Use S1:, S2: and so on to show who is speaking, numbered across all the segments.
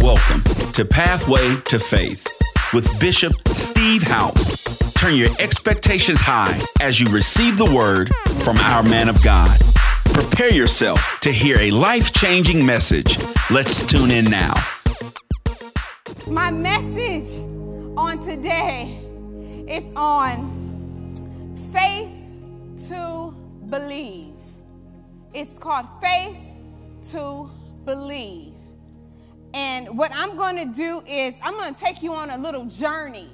S1: Welcome to Pathway to Faith with Bishop Steve Houpe. Turn your expectations high as you receive the word from our man of God. Prepare yourself to hear a life changing message. Let's tune in now.
S2: My message on today is on faith to believe. It's called faith to believe. And what I'm going to do is I'm going to take you on a little journey,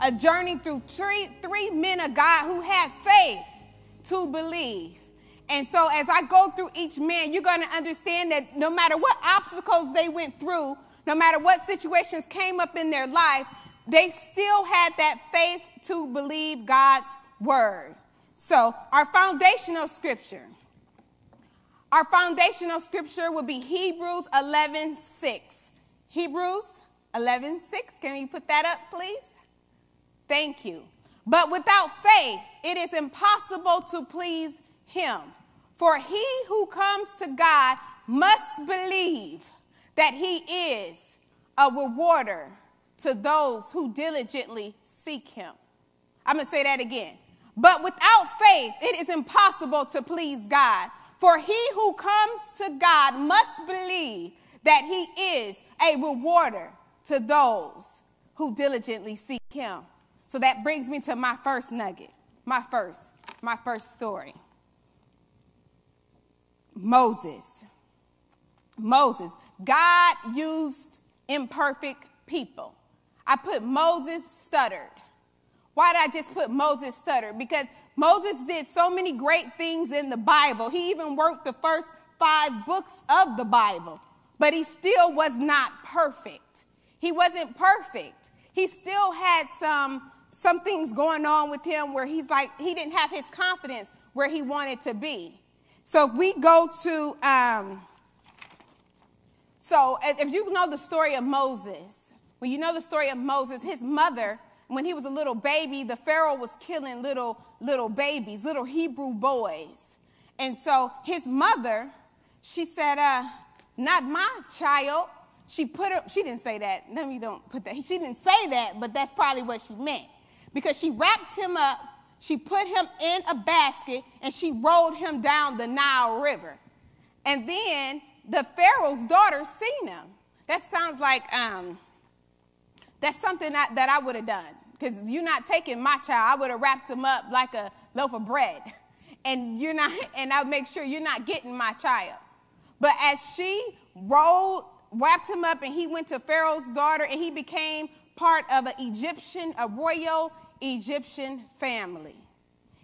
S2: a journey through three, three men of God who had faith to believe. And so as I go through each man, you're going to understand that no matter what obstacles they went through, no matter what situations came up in their life, they still had that faith to believe God's word. So, our foundational scripture our foundational scripture will be Hebrews 11 6. Hebrews 11 6. Can you put that up, please? Thank you. But without faith, it is impossible to please Him. For he who comes to God must believe that He is a rewarder to those who diligently seek Him. I'm going to say that again. But without faith, it is impossible to please God. For he who comes to God must believe that he is a rewarder to those who diligently seek him. So that brings me to my first nugget, my first, my first story. Moses. Moses. God used imperfect people. I put Moses stuttered. Why did I just put Moses stuttered? Because Moses did so many great things in the Bible. He even wrote the first five books of the Bible, but he still was not perfect. He wasn't perfect. He still had some, some things going on with him where he's like, he didn't have his confidence where he wanted to be. So if we go to, um, so if you know the story of Moses, when you know the story of Moses, his mother when he was a little baby, the Pharaoh was killing little, little babies, little Hebrew boys. And so his mother, she said, uh, not my child. She put her, she didn't say that. Let me don't put that. She didn't say that, but that's probably what she meant. Because she wrapped him up, she put him in a basket, and she rolled him down the Nile River. And then the Pharaoh's daughter seen him. That sounds like um, that's something that, that I would have done because you're not taking my child. I would have wrapped him up like a loaf of bread. And you're not, and I would make sure you're not getting my child. But as she rolled, wrapped him up, and he went to Pharaoh's daughter, and he became part of an Egyptian, a royal Egyptian family.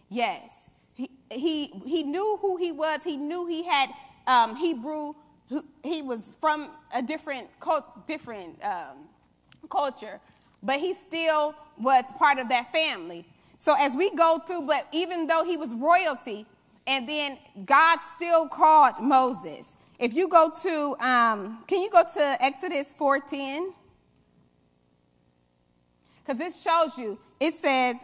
S2: Yes. He, he, he knew who he was. He knew he had um, Hebrew, he was from a different, different um, culture, but he still was part of that family. So as we go through, but even though he was royalty, and then God still called Moses. If you go to, um, can you go to Exodus 14? Because this shows you, it says,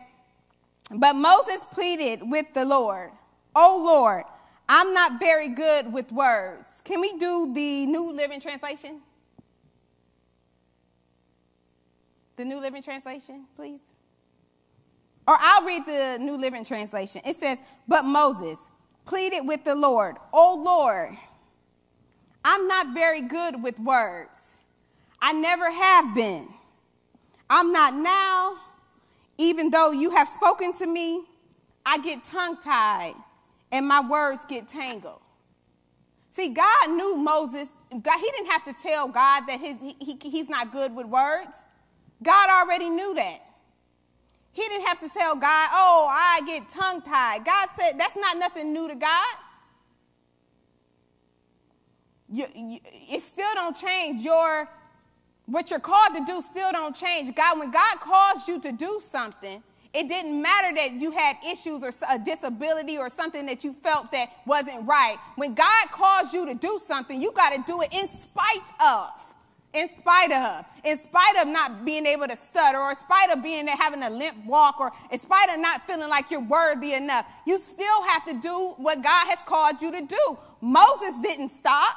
S2: But Moses pleaded with the Lord, Oh Lord, I'm not very good with words. Can we do the New Living Translation? The New Living Translation, please. Or I'll read the New Living Translation. It says, But Moses pleaded with the Lord, Oh Lord, I'm not very good with words. I never have been. I'm not now. Even though you have spoken to me, I get tongue tied and my words get tangled. See, God knew Moses. God, he didn't have to tell God that his, he, he, he's not good with words. God already knew that. He didn't have to tell God, oh, I get tongue tied. God said that's not nothing new to God. You, you, it still don't change your what you're called to do still don't change god when god calls you to do something it didn't matter that you had issues or a disability or something that you felt that wasn't right when god calls you to do something you got to do it in spite of in spite of, in spite of not being able to stutter, or in spite of being having a limp walk, or in spite of not feeling like you're worthy enough, you still have to do what God has called you to do. Moses didn't stop.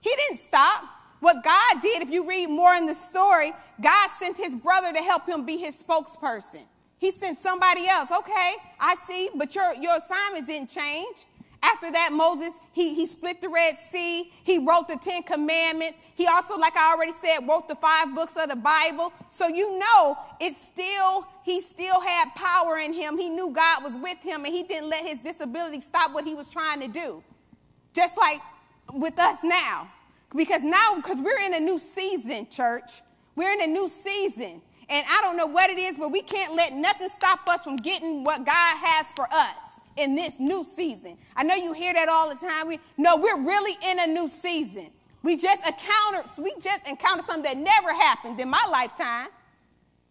S2: He didn't stop. What God did, if you read more in the story, God sent his brother to help him be his spokesperson. He sent somebody else. Okay, I see, but your, your assignment didn't change. After that, Moses, he, he split the Red Sea. He wrote the Ten Commandments. He also, like I already said, wrote the five books of the Bible. So you know it's still, he still had power in him. He knew God was with him and he didn't let his disability stop what he was trying to do. Just like with us now. Because now, because we're in a new season, church. We're in a new season. And I don't know what it is, but we can't let nothing stop us from getting what God has for us in this new season. I know you hear that all the time. We, no, we're really in a new season. We just encountered, we just encountered something that never happened in my lifetime.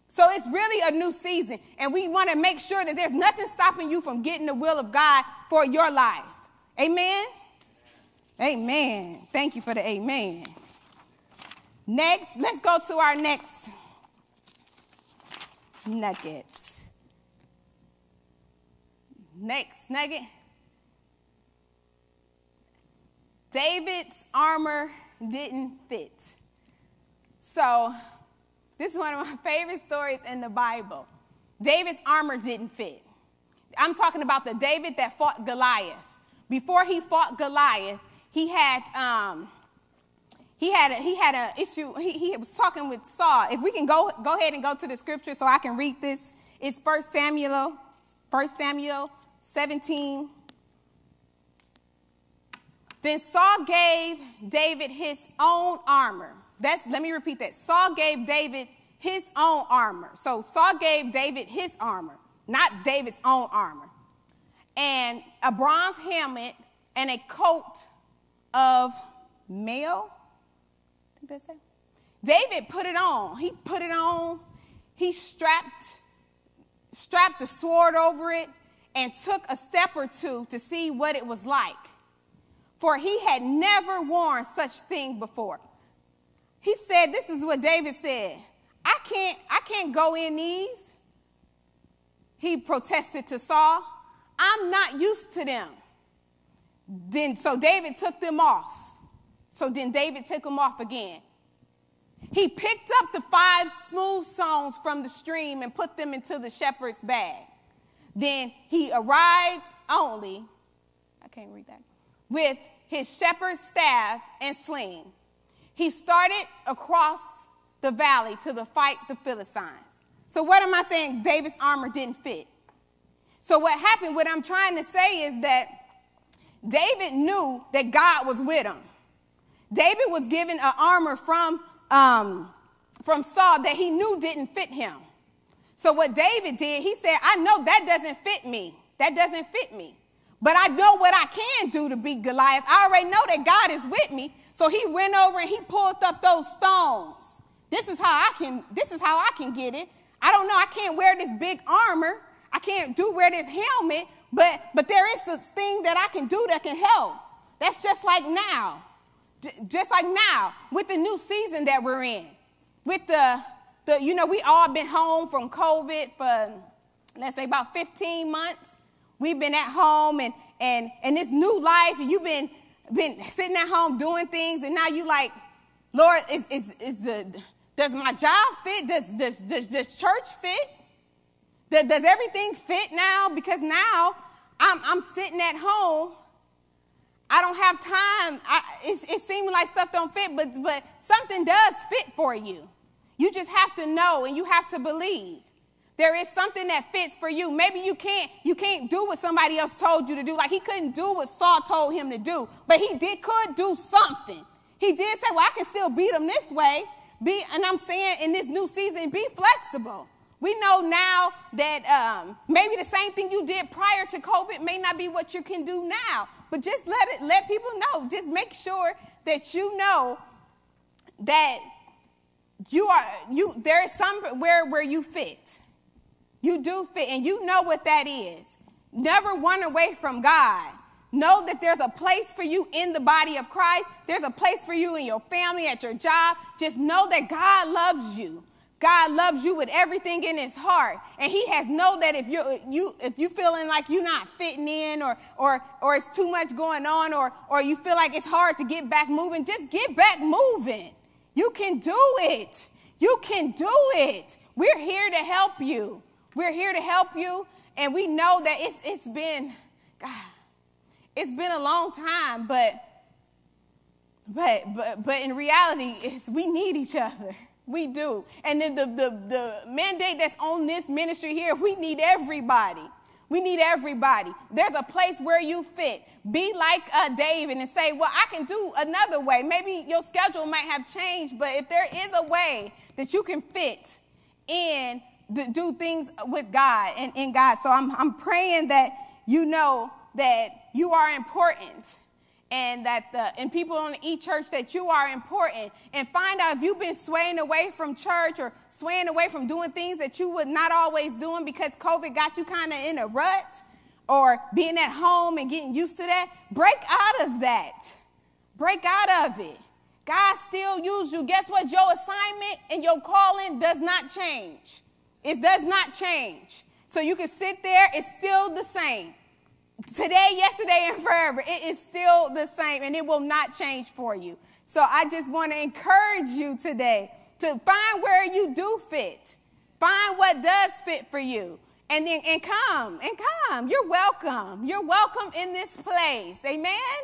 S2: So it's really a new season. And we want to make sure that there's nothing stopping you from getting the will of God for your life. Amen? Amen. Thank you for the amen. Next, let's go to our next nugget. Next nugget. David's armor didn't fit. So, this is one of my favorite stories in the Bible. David's armor didn't fit. I'm talking about the David that fought Goliath. Before he fought Goliath, he had um, he had a, he had an issue. He, he was talking with Saul. If we can go go ahead and go to the scripture so I can read this. It's First Samuel, First Samuel 17. Then Saul gave David his own armor. That's, let me repeat that. Saul gave David his own armor. So Saul gave David his armor, not David's own armor. And a bronze helmet and a coat of mail. David put it on. He put it on. He strapped strapped the sword over it and took a step or two to see what it was like. For he had never worn such thing before. He said, This is what David said. I can't, I can't go in these. He protested to Saul. I'm not used to them. Then so David took them off. So then David took them off again. He picked up the five smooth stones from the stream and put them into the shepherd's bag. Then he arrived only, I can't read that, with his shepherd's staff and sling. He started across the valley to the fight the Philistines. So what am I saying? David's armor didn't fit. So what happened, what I'm trying to say is that David knew that God was with him. David was given an armor from, um, from Saul that he knew didn't fit him. So what David did, he said, I know that doesn't fit me. That doesn't fit me. But I know what I can do to beat Goliath. I already know that God is with me. So he went over and he pulled up those stones. This is how I can, this is how I can get it. I don't know, I can't wear this big armor. I can't do wear this helmet, but but there is a thing that I can do that can help. That's just like now. just like now with the new season that we're in. With the the, you know, we all been home from COVID for, let's say, about 15 months. We've been at home and, and, and this new life, and you've been, been sitting at home doing things, and now you like, Lord, is, is, is the, does my job fit? Does, does, does, does church fit? Does, does everything fit now? Because now I'm, I'm sitting at home. I don't have time. I, it, it seems like stuff don't fit, but, but something does fit for you. You just have to know and you have to believe. There is something that fits for you. Maybe you can't you can't do what somebody else told you to do. Like he couldn't do what Saul told him to do, but he did could do something. He did say, "Well, I can still beat him this way." Be and I'm saying in this new season, be flexible. We know now that um, maybe the same thing you did prior to COVID may not be what you can do now. But just let it let people know. Just make sure that you know that you are you there is somewhere where you fit. You do fit, and you know what that is. Never run away from God. Know that there's a place for you in the body of Christ. There's a place for you in your family, at your job. Just know that God loves you. God loves you with everything in his heart. And he has know that if you you if you feeling like you're not fitting in or or or it's too much going on or or you feel like it's hard to get back moving, just get back moving. You can do it. You can do it. We're here to help you. We're here to help you. And we know that it's, it's been, God, it's been a long time, but, but, but, but in reality, it's, we need each other. We do. And then the, the, the mandate that's on this ministry here, we need everybody. We need everybody. There's a place where you fit. Be like uh, David and say, Well, I can do another way. Maybe your schedule might have changed, but if there is a way that you can fit in, do things with God and in God. So I'm, I'm praying that you know that you are important and that the and people on the e-church that you are important and find out if you've been swaying away from church or swaying away from doing things that you would not always doing because covid got you kind of in a rut or being at home and getting used to that break out of that. Break out of it. God still uses you. Guess what? Your assignment and your calling does not change. It does not change. So you can sit there it's still the same today, yesterday, and forever. It is still the same and it will not change for you. So I just want to encourage you today to find where you do fit. Find what does fit for you. And then and come and come. You're welcome. You're welcome in this place. Amen.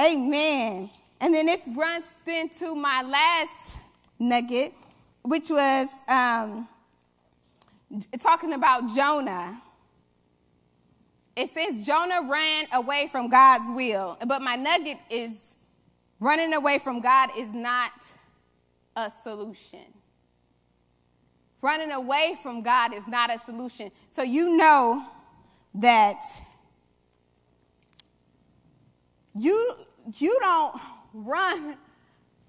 S2: Amen. And then this runs into my last nugget, which was um, talking about Jonah it says Jonah ran away from God's will. But my nugget is running away from God is not a solution. Running away from God is not a solution. So you know that you you don't run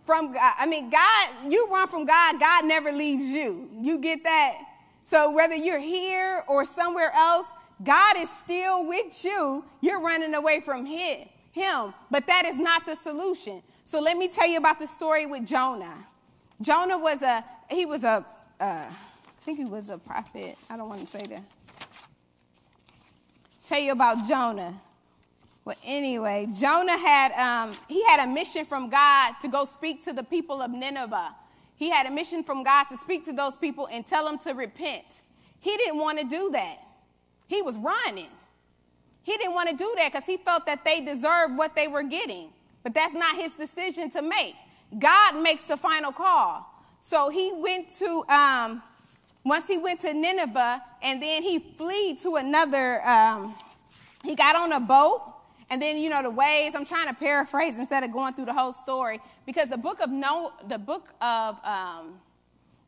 S2: from God. I mean, God, you run from God, God never leaves you. You get that? So whether you're here or somewhere else, God is still with you. You're running away from him, him. But that is not the solution. So let me tell you about the story with Jonah. Jonah was a, he was a, uh, I think he was a prophet. I don't want to say that. Tell you about Jonah. Well, anyway, Jonah had, um, he had a mission from God to go speak to the people of Nineveh. He had a mission from God to speak to those people and tell them to repent. He didn't want to do that. He was running. He didn't want to do that because he felt that they deserved what they were getting. But that's not his decision to make. God makes the final call. So he went to, um, once he went to Nineveh, and then he fled to another, um, he got on a boat, and then, you know, the waves, I'm trying to paraphrase instead of going through the whole story, because the book of, no, the book of um,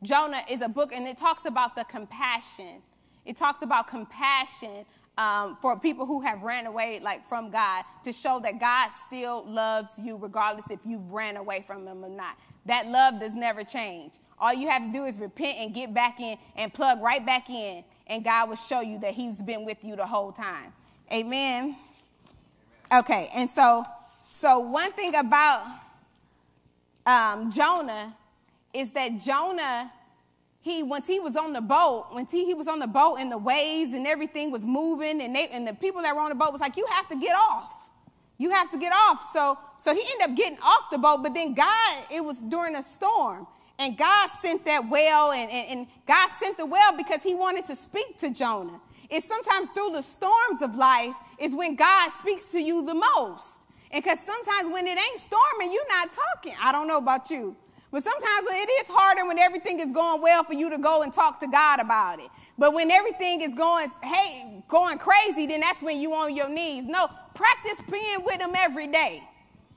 S2: Jonah is a book, and it talks about the compassion it talks about compassion um, for people who have ran away like from God to show that God still loves you regardless if you ran away from him or not. That love does never change. All you have to do is repent and get back in and plug right back in, and God will show you that He's been with you the whole time. Amen. Okay, and so so one thing about um, Jonah is that Jonah he once he was on the boat, when he, he was on the boat and the waves and everything was moving, and they and the people that were on the boat was like, "You have to get off. You have to get off." So so he ended up getting off the boat, but then God, it was during a storm, and God sent that whale, and, and, and God sent the whale because He wanted to speak to Jonah. It's sometimes through the storms of life is when God speaks to you the most. And because sometimes when it ain't storming, you're not talking. I don't know about you. But sometimes it is harder when everything is going well for you to go and talk to God about it. But when everything is going, hey, going crazy, then that's when you on your knees. No, practice being with him every day.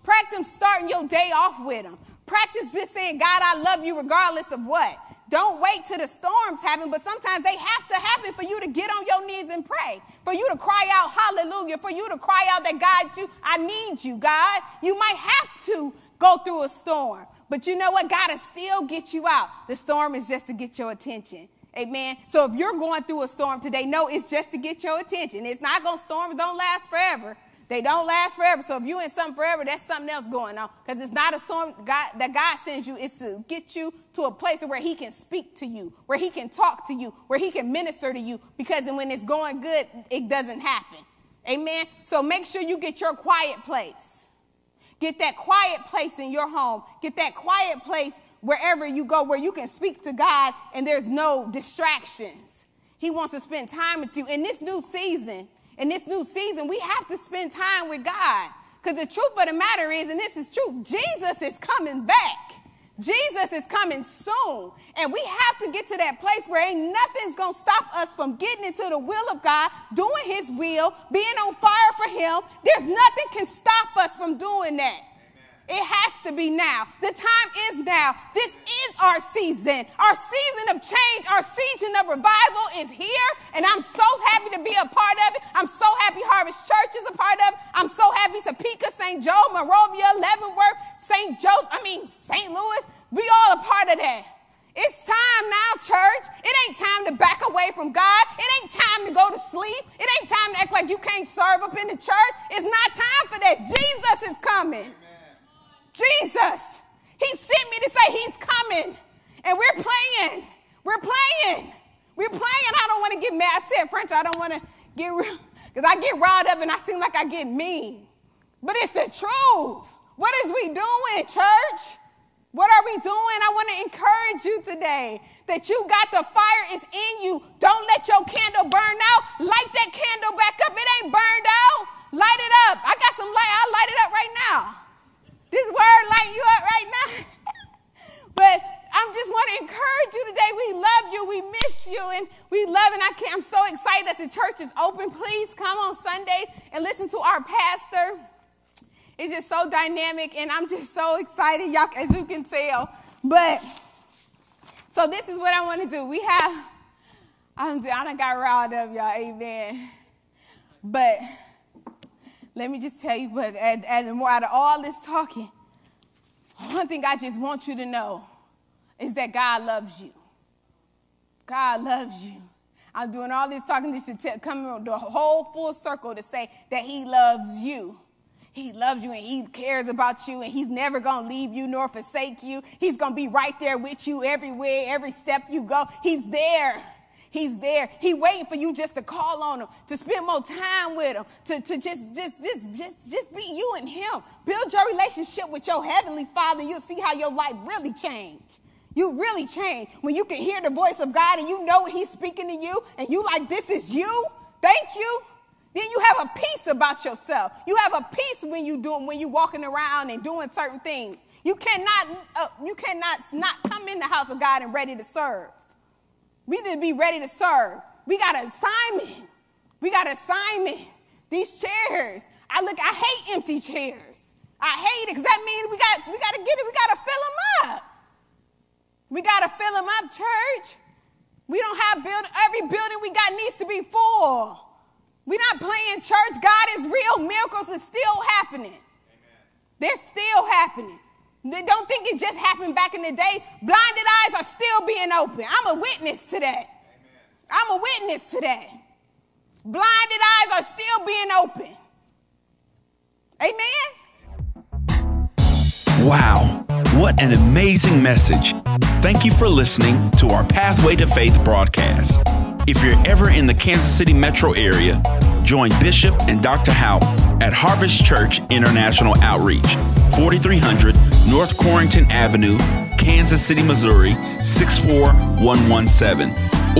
S2: Practice starting your day off with him. Practice just saying, God, I love you regardless of what. Don't wait till the storms happen, but sometimes they have to happen for you to get on your knees and pray, for you to cry out hallelujah, for you to cry out that God, you, I need you, God. You might have to go through a storm. But you know what? God will still get you out. The storm is just to get your attention. Amen. So if you're going through a storm today, no, it's just to get your attention. It's not going to storms don't last forever. They don't last forever. So if you're in something forever, that's something else going on. Because it's not a storm God, that God sends you. It's to get you to a place where he can speak to you, where he can talk to you, where he can minister to you. Because when it's going good, it doesn't happen. Amen. So make sure you get your quiet place. Get that quiet place in your home. Get that quiet place wherever you go where you can speak to God and there's no distractions. He wants to spend time with you. In this new season, in this new season, we have to spend time with God. Because the truth of the matter is, and this is true, Jesus is coming back. Jesus is coming soon. And we have to get to that place where ain't nothing's going to stop us from getting into the will of God, doing his will, being on fire for him. There's nothing can stop us from doing that. It has to be now. The time is now. This is our season. Our season of change, our season of revival is here. And I'm so happy to be a part of it. I'm so happy Harvest Church is a part of it. I'm so happy Topeka, St. Joe, Monrovia, Leavenworth, St. Joe's, I mean, St. Louis. We all a part of that. It's time now, church. It ain't time to back away from God. It ain't time to go to sleep. It ain't time to act like you can't serve up in the church. It's not time for that. Jesus is coming. Jesus. He sent me to say he's coming. And we're playing. We're playing. We're playing. I don't want to get mad. I said French. I don't want to get real because I get riled up and I seem like I get mean. But it's the truth. What is we doing, church? What are we doing? I want to encourage you today that you got the fire is in you. Don't let your candle burn out. Light that candle back up. It ain't burned out. Light it up. I got some light. I'll light it up right now. This word light you up right now. but I just want to encourage you today. We love you. We miss you. And we love and I can't, I'm so excited that the church is open. Please come on Sunday and listen to our pastor. It's just so dynamic and I'm just so excited, y'all, as you can tell. But so this is what I want to do. We have, I'm, I done got riled up, y'all. Amen. But let me just tell you, but and, out of all this talking, one thing I just want you to know is that God loves you. God loves you. I'm doing all this talking just to tell, come the whole full circle to say that He loves you. He loves you and He cares about you and He's never going to leave you nor forsake you. He's going to be right there with you everywhere, every step you go. He's there. He's there. He waiting for you just to call on him, to spend more time with him, to, to just, just, just, just, just be you and him. Build your relationship with your heavenly father. You'll see how your life really change. You really change when you can hear the voice of God and you know he's speaking to you and you like, this is you. Thank you. Then you have a peace about yourself. You have a peace when you do when you walking around and doing certain things. You cannot, uh, you cannot not come in the house of God and ready to serve. We need to be ready to serve. We got an assignment. We got an assignment. These chairs. I look, I hate empty chairs. I hate it because that means we got we got to get it. We got to fill them up. We got to fill them up, church. We don't have build every building we got needs to be full. We're not playing church. God is real. Miracles are still happening. Amen. They're still happening. They don't think it just happened back in the day. Blinded eyes are still being open. I'm a witness to that. Amen. I'm a witness to that. Blinded eyes are still being open. Amen.
S1: Wow, what an amazing message. Thank you for listening to our Pathway to Faith broadcast. If you're ever in the Kansas City metro area, join Bishop and Dr. Houck at Harvest Church International Outreach, 4300 North Corrington Avenue, Kansas City, Missouri 64117.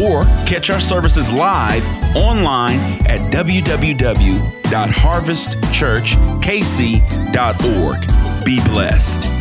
S1: Or catch our services live online at www.harvestchurchkc.org. Be blessed.